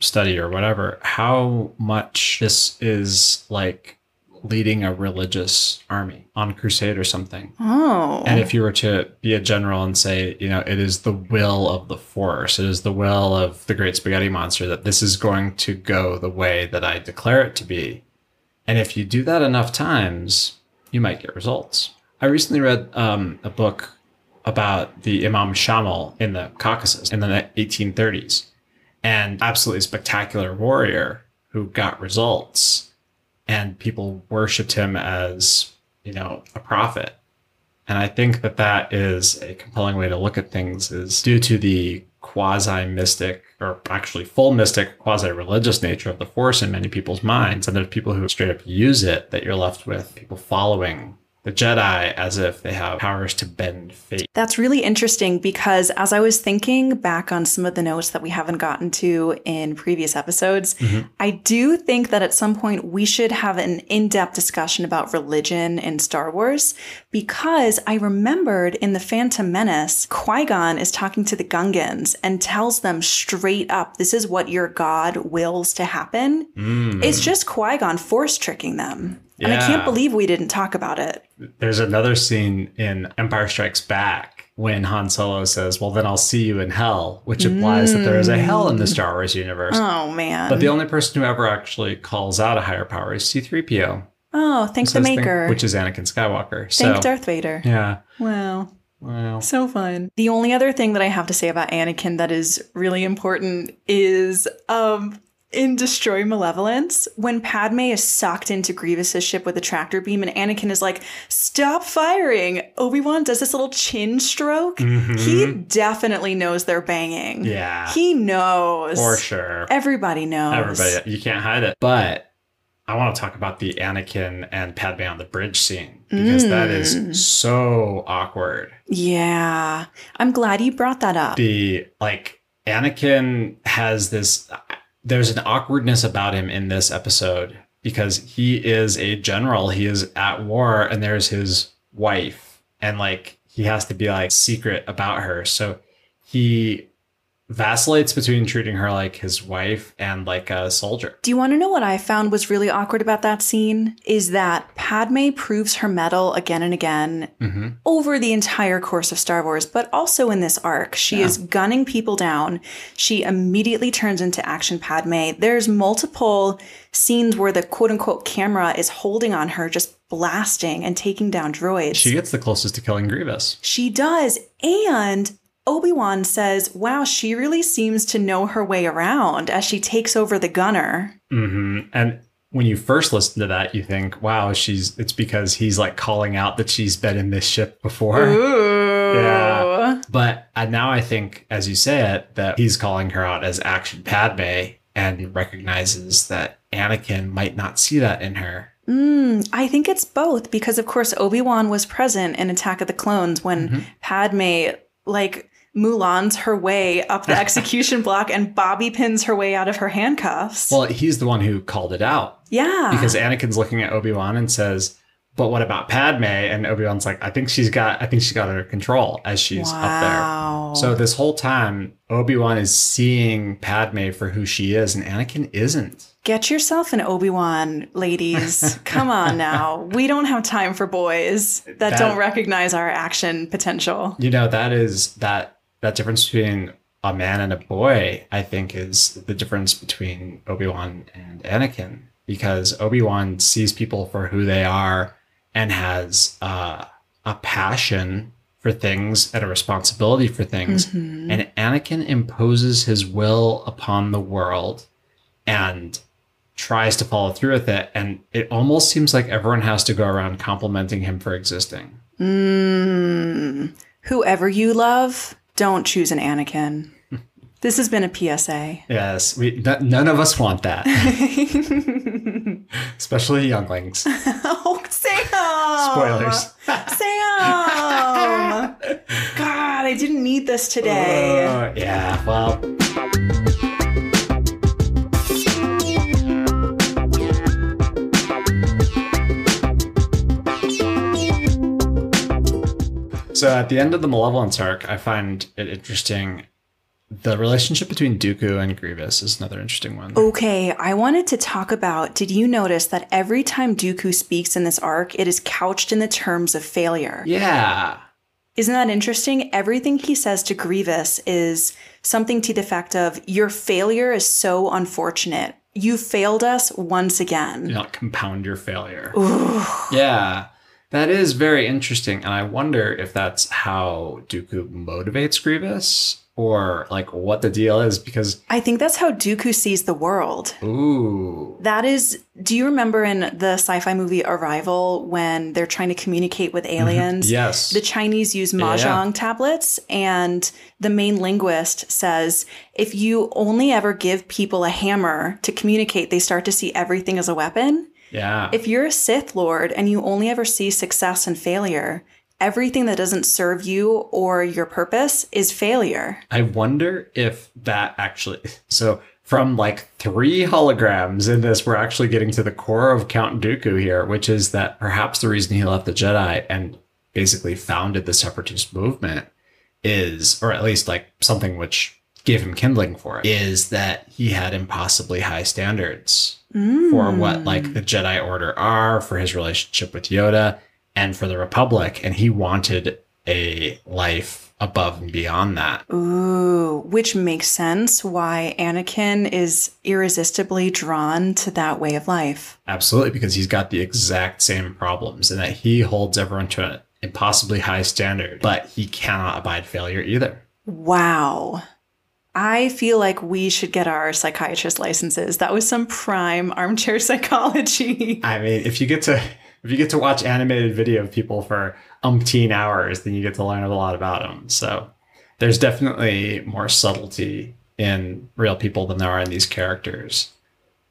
study or whatever, how much this is like leading a religious army on crusade or something. Oh. And if you were to be a general and say, you know, it is the will of the force, it is the will of the great spaghetti monster that this is going to go the way that I declare it to be. And if you do that enough times, you might get results. I recently read um, a book about the Imam Shamil in the Caucasus in the 1830s, and absolutely spectacular warrior who got results, and people worshipped him as you know a prophet. And I think that that is a compelling way to look at things is due to the quasi mystic or actually full mystic quasi religious nature of the force in many people's minds. And there's people who straight up use it that you're left with people following the Jedi as if they have powers to bend fate. That's really interesting because as I was thinking back on some of the notes that we haven't gotten to in previous episodes, mm-hmm. I do think that at some point we should have an in depth discussion about religion in Star Wars because I remembered in The Phantom Menace, Qui Gon is talking to the Gungans and tells them straight up, this is what your God wills to happen. Mm. It's just Qui Gon force tricking them. And I can't believe we didn't talk about it. There's another scene in Empire Strikes Back when Han Solo says, Well, then I'll see you in hell, which implies that there is a hell in the Star Wars universe. Oh, man. But the only person who ever actually calls out a higher power is C3PO. oh, thank the Says thing- Maker. which is Anakin Skywalker. Thank so, Darth Vader. yeah. Wow. Wow. So fun. The only other thing that I have to say about Anakin that is really important is um in Destroy Malevolence, when Padme is sucked into Grievous's ship with a tractor beam and Anakin is like, stop firing. Obi-Wan does this little chin stroke. He definitely knows they're banging. Mm-hmm. Yeah. He knows. for sure. Everybody knows. Everybody, you can't hide it. But I want to talk about the Anakin and Padme on the bridge scene because that Mm. is so awkward. Yeah. I'm glad you brought that up. the like Anakin has this there's an awkwardness about him in this episode because he is a general, he is at war and there's his wife and like he has to be like secret about her. So he vacillates between treating her like his wife and like a soldier. Do you want to know what I found was really awkward about that scene? Is that Padme proves her mettle again and again Mm-hmm. over the entire course of Star Wars, but also in this arc. She is gunning people down. She immediately turns into action Padme. There's multiple scenes where the quote unquote camera is holding on her, just blasting and taking down droids. She gets the closest to killing Grievous. She does. And Obi-Wan says, wow, she really seems to know her way around as she takes over the gunner. Mm-hmm. And when you first listen to that, you think, wow, she's it's because he's like calling out that she's been in this ship before. Ooh. Yeah. But uh, now I think, as you say it, that he's calling her out as Action Padme and recognizes that Anakin might not see that in her. Mm, I think it's both because, of course, Obi Wan was present in Attack of the Clones when Mm-hmm. Padme, like, Mulan's her way up the execution block and Bobby pins her way out of her handcuffs. Well, he's the one who called it out yeah. because Anakin's looking at Obi Wan and says, "But what about Padme?" And Obi Wan's like, "I think she's got, I think she's got her control as she's up there." So this whole time, Obi Wan is seeing Padme for who she is, and Anakin isn't. Get yourself an Obi Wan, ladies. Come on now. We don't have time for boys that, That- don't recognize our action potential. You know, that is that that difference between a man and a boy, I think, is the difference between Obi Wan and Anakin. Because Obi Wan sees people for who they are and has uh, a passion for things and a responsibility for things. And Anakin imposes his will upon the world and tries to follow through with it. And it almost seems like everyone has to go around complimenting him for existing. Mm, whoever you love, don't choose an Anakin. This has been a PSA. Yes, we n- none of us want that, especially younglings. oh, Sam! Spoilers. Sam! God, I didn't need this today. Uh, yeah, well. So at the end of the Malevolence arc, I find it interesting. The relationship between Dooku and Grievous is another interesting one. Okay, I wanted to talk about did you notice that every time Dooku speaks in this arc, it is couched in the terms of failure? Yeah. Isn't that interesting? Everything he says to Grievous is something to the effect of, Your failure is so unfortunate. You failed us once again. You not compound your failure. Yeah. That is very interesting. And I wonder if that's how Dooku motivates Grievous or like what the deal is because, I think that's how Dooku sees the world. ooh. That is, do you remember in the sci fi movie Arrival when they're trying to communicate with mm-hmm. aliens? Yes. The Chinese use mahjong tablets, and the main linguist says if you only ever give people a hammer to communicate, they start to see everything as a weapon. Yeah. If you're a Sith Lord and you only ever see success and failure, everything that doesn't serve you or your purpose is failure. I wonder if that actually. So, from like three holograms in this, we're actually getting to the core of Count Dooku here, which is that perhaps the reason he left the Jedi and basically founded the Separatist movement is, or at least like something which gave him kindling for it, is that he had impossibly high standards for hmm. what like the Jedi Order are, for his relationship with Yoda, and for the Republic. And he wanted a life above and beyond that. Ooh, which makes sense why Anakin is irresistibly drawn to that way of life. Absolutely, because he's got the exact same problems and that he holds everyone to an impossibly high standard, but he cannot abide failure either. Wow. I feel like we should get our psychiatrist licenses. That was some prime armchair psychology. I mean, if you get to if you get to watch animated video of people for umpteen hours, then you get to learn a lot about them. So there's definitely more subtlety in real people than there are in these characters.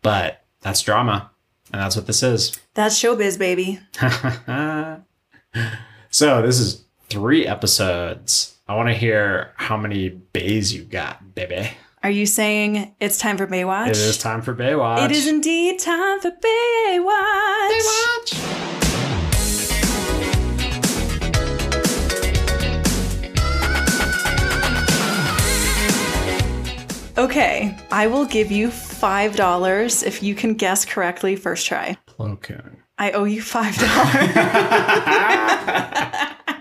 But that's drama, and that's what this is. That's showbiz, baby. so this is three episodes. I want to hear how many bays you got, baby. Are you saying it's time for Baywatch? It is time for Baywatch. It is indeed time for Baywatch. Baywatch. Okay, I will give you $5 if you can guess correctly first try. Koon. I owe you $5.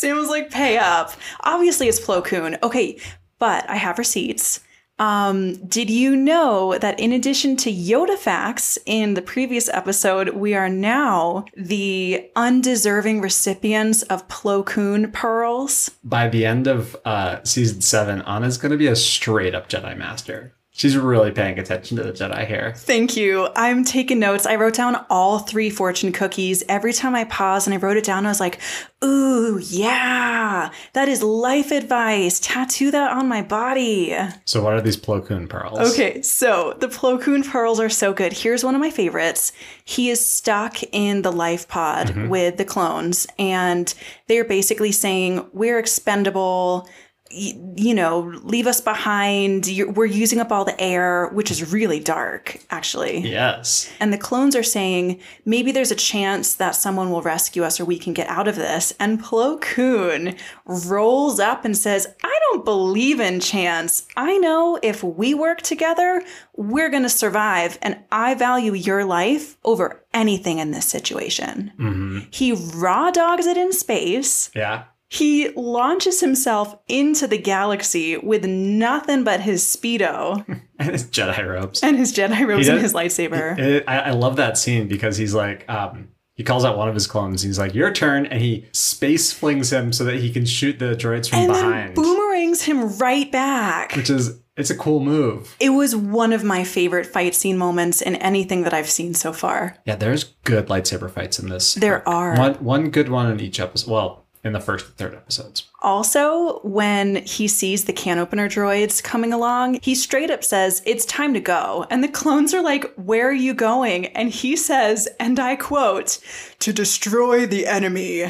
Sam was like, pay up. Obviously, it's Plo Koon. Okay, but I have receipts. Um, did you know that in addition to Yoda facts in the previous episode, we are now the undeserving recipients of Plo Koon pearls? By the end of uh, season seven, Anna's going to be a straight up Jedi Master. She's really paying attention to the Jedi here. Thank you. I'm taking notes. I wrote down all three fortune cookies. Every time I paused and I wrote it down, I was like, ooh, yeah, that is life advice. Tattoo that on my body. So, what are these Plo Koon pearls? Okay, so the Plo Koon pearls are so good. Here's one of my favorites. He is stuck in the life pod mm-hmm. with the clones, and they're basically saying, We're expendable. You know, leave us behind. You're, we're using up all the air, which is really dark, actually. Yes. And the clones are saying, maybe there's a chance that someone will rescue us or we can get out of this. And Plo Koon rolls up and says, I don't believe in chance. I know if we work together, we're going to survive. And I value your life over anything in this situation. Mm-hmm. He raw dogs it in space. Yeah. He launches himself into the galaxy with nothing but his Speedo And his Jedi robes. and his Jedi robes and his lightsaber. It- I, I love that scene because he's like, um, he calls out one of his clones. He's like, "Your turn," and he space flings him so that he can shoot the droids from and behind, then boomerangs him right back. which is It's a cool move. It was one of my favorite fight scene moments in anything that I've seen so far. Yeah, there's good lightsaber fights in this. There are. One one good one in each episode. Well, in the first and third episodes. Also, when he sees the can opener droids coming along, he straight up says, It's time to go. And the clones are like, Where are you going? And he says, and I quote, To destroy the enemy.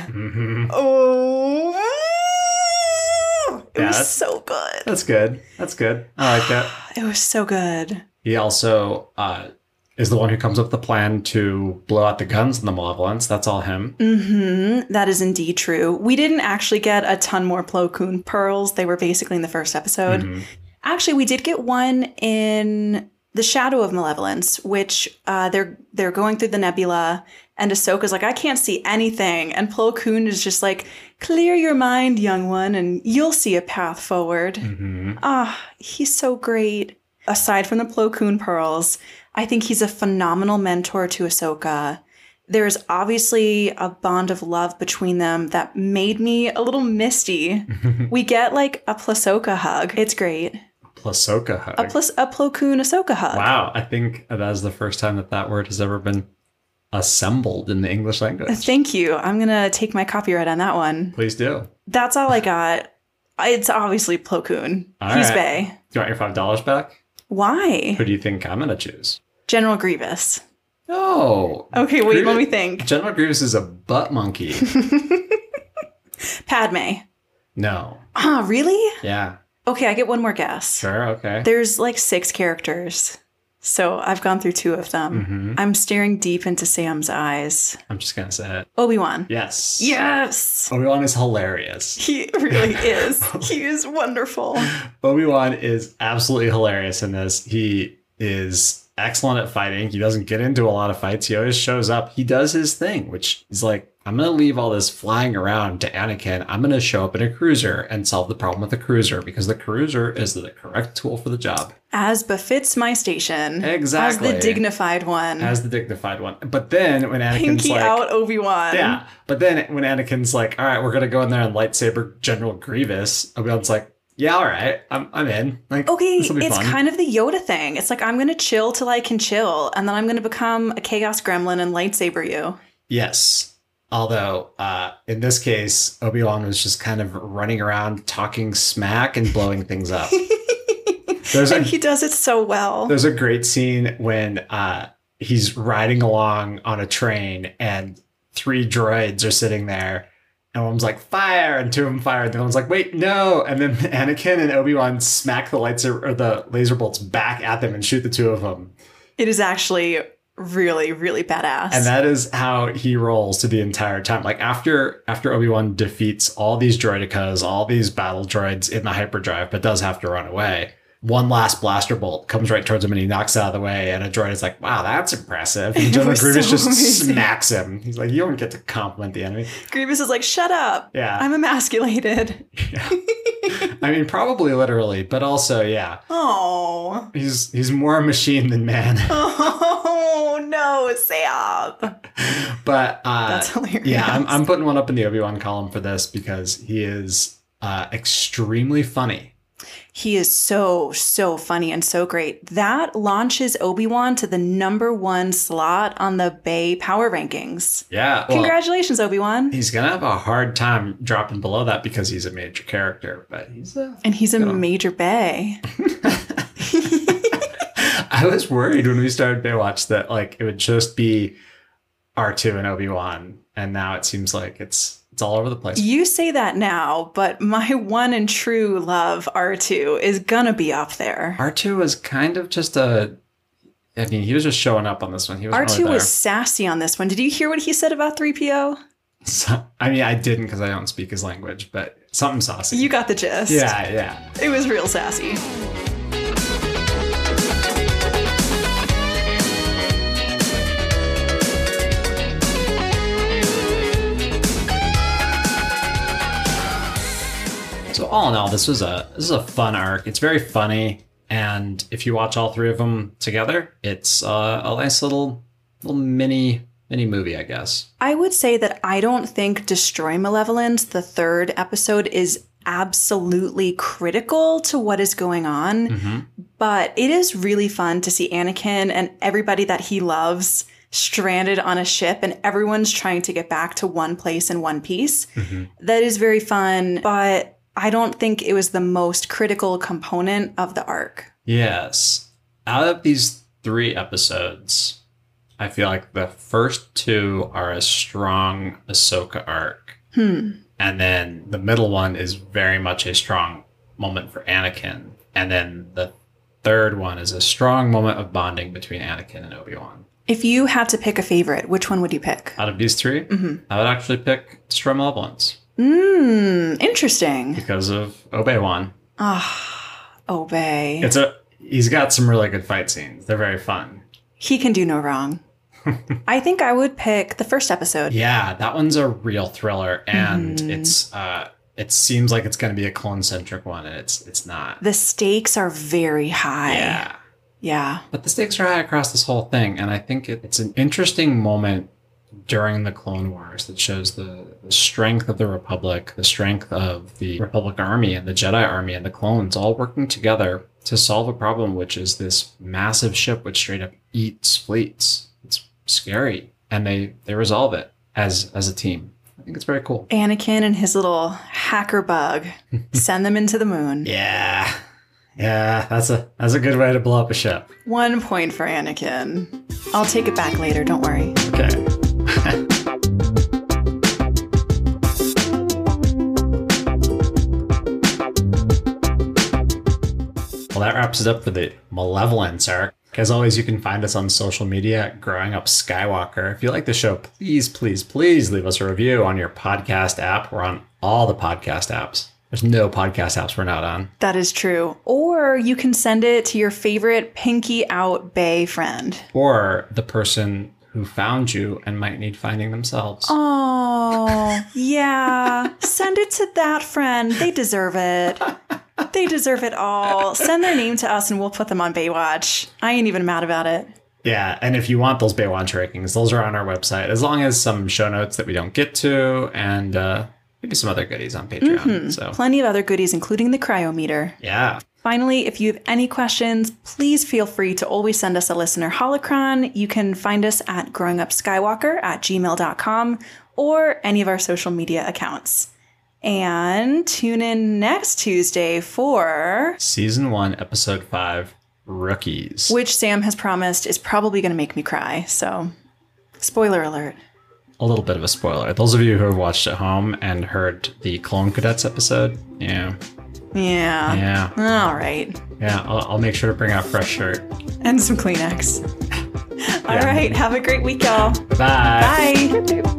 Oh. It was so good. That's good. That's good. I like that. It was so good. He also uh, is the one who comes up with the plan to blow out the guns in the Malevolence. That's all him. hmm That is indeed true. We didn't actually get a ton more Plo Koon pearls. They were basically in the first episode. Mhm. Actually, we did get one in the Shadow of Malevolence, which uh, they're they're going through the nebula, and Ahsoka's like, I can't see anything, and Plo Koon is just like, clear your mind, young one, and you'll see a path forward. Mhm. Ah, he's so great. Aside from the Plo Koon pearls, I think he's a phenomenal mentor to Ahsoka. There's obviously a bond of love between them that made me a little misty. we get like a Plasoka hug. It's great. Plasoka hug. A, plus, a Plo Koon Ahsoka hug. wow, I think that is the first time that that word has ever been assembled in the English language. Thank you. I'm going to take my copyright on that one. Please do. That's all I got. It's obviously Plo Koon. All He's right. Bay. Do you want your five dollars back? Why? Who do you think I'm gonna choose? General Grievous. Oh. Okay, wait, let me think. General Grievous is a butt monkey. Padme. no. Ah, really? Yeah. Okay, I get one more guess. Sure. Okay. There's like six characters. So I've gone through two of them. hmm I'm staring deep into Sam's eyes. I'm just gonna say it. Obi Wan. Yes. Yes! Obi Wan is hilarious. He really is. He is wonderful. Obi Wan is absolutely hilarious in this. He is excellent at fighting. He doesn't get into a lot of fights. He always shows up. He does his thing, which is like, I'm going to leave all this flying around to Anakin. I'm going to show up in a cruiser and solve the problem with the cruiser because the cruiser is the correct tool for the job As befits my station. Exactly. As the dignified one. as the dignified one. But then when Anakin's Pinky like, out Obi Wan. yeah, but then when Anakin's like, all right, we're going to go in there and lightsaber General Grievous, Obi Wan's like, yeah, all right, I'm, I'm in. Like, Okay, it's fun. kind of the Yoda thing. It's like I'm gonna chill till I can chill, and then I'm gonna become a chaos gremlin and lightsaber you. Yes. Although, uh, in this case, Obi Wan was just kind of running around talking smack and blowing things up. there's, And a, he does it so well. there's a great scene when uh, he's riding along on a train and three droids are sitting there. And one's like, fire! And two of them fire. And the one's like, wait, no! And then Anakin and Obi Wan smack the lightsaber or the laser bolts back at them and shoot the two of them. It is actually really, really badass. and that is how he rolls to the entire time like after after obi-wan defeats all these droidekas all these battle droids in the hyperdrive but does have to run away one last blaster bolt comes right towards him and he knocks it out of the way and a droid is like wow that's impressive and general grievous so just amazing. smacks him he's like you don't get to compliment the enemy Grievous is like, "Shut up! yeah I'm emasculated." yeah. i mean probably literally but also yeah Oh, he's he's more a machine than man oh no, Sam. but uh That's hilarious. Yeah, I'm, I'm putting one up in the Obi Wan column for this because he is uh, extremely funny. He is so, so funny and so great. That launches Obi Wan to the number one slot on the Bay Power Rankings. Yeah, well, Congratulations, Obi Wan. he's gonna have a hard time dropping below that because he's a major character. But he's a. And he's a major Bay. I was worried when we started Baywatch that like it would just be R two and Obi Wan, and now it seems like it's it's all over the place. You say that now, but my one and true love, R2, is gonna be up there. R two was kind of just a. I mean, he was just showing up on this one. He was R2 really was sassy on this one. Did you hear what he said about 3PO? So, I mean, I didn't because I don't speak his language, but something saucy. You got the gist. yeah, yeah. It was real sassy. All in all, this was a this is a fun arc. It's very funny, and if you watch all three of them together, it's uh, a nice little little mini mini movie, I guess. I would say that I don't think Destroy Malevolence, the third episode, is absolutely critical to what is going on. Mm-hmm. But it is really fun to see Anakin and everybody that he loves stranded on a ship and everyone's trying to get back to one place in one piece. Mm-hmm. That is very fun, but I don't think it was the most critical component of the arc. Yes. Out of these three episodes, I feel like the first two are a strong Ahsoka arc. Hmm. And then the middle one is very much a strong moment for Anakin. And then the third one is a strong moment of bonding between Anakin and Obi Wan. If you had to pick a favorite, which one would you pick? Out of these 3 Mhm. I would actually pick Destroy Malevolence Mmm, interesting. because of Obi Wan. Ah, Obey. It's a he's got some really good fight scenes. They're very fun. He can do no wrong. I think I would pick the first episode. Yeah, that one's a real thriller, and Mhm. it's uh, it seems like it's going to be a clone centric one, and it's it's not. The stakes are very high. Yeah, Yeah. but the stakes are high across this whole thing, and I think it, it's an interesting moment during the Clone Wars that shows the, the strength of the Republic, the strength of the Republic Army and the Jedi Army and the clones all working together to solve a problem, which is this massive ship which straight up eats fleets. It's scary, and they they resolve it as as a team. I think it's very cool. Anakin and his little hacker bug send them into the moon. Yeah. Yeah, that's a that's a good way to blow up a ship. One point for Anakin. I'll take it back later, don't worry. Okay. well, that wraps it up for the Malevolence arc. As always, you can find us on social media at Growing Up Skywalker. If you like the show, please, please, please leave us a review on your podcast app. We're on all the podcast apps. There's no podcast apps we're not on. That is true. Or you can send it to your favorite pinky out bay friend. Or the person who found you and might need finding themselves. Oh, yeah. Send it to that friend. They deserve it. They deserve it all. Send their name to us and we'll put them on Baywatch. I ain't even mad about it. Yeah, and if you want those Baywatch rankings, those are on our website, as long as some show notes that we don't get to, and uh, maybe some other goodies on Patreon. So Plenty of other goodies, including the cryometer. yeah, Finally, if you have any questions, please feel free to always send us a listener holocron. You can find us at growingupskywalker at gmail.com or any of our social media accounts. And tune in next Tuesday for season one, episode five, rookies. which Sam has promised is probably going to make me cry. So, spoiler alert. A little bit of a spoiler. Those of you who have watched at home and heard the Clone Cadets episode, yeah, Yeah. yeah, All right. yeah. I'll, I'll make sure to bring out fresh shirt. And some Kleenex. All right. Have a great week, y'all. Bye. Bye.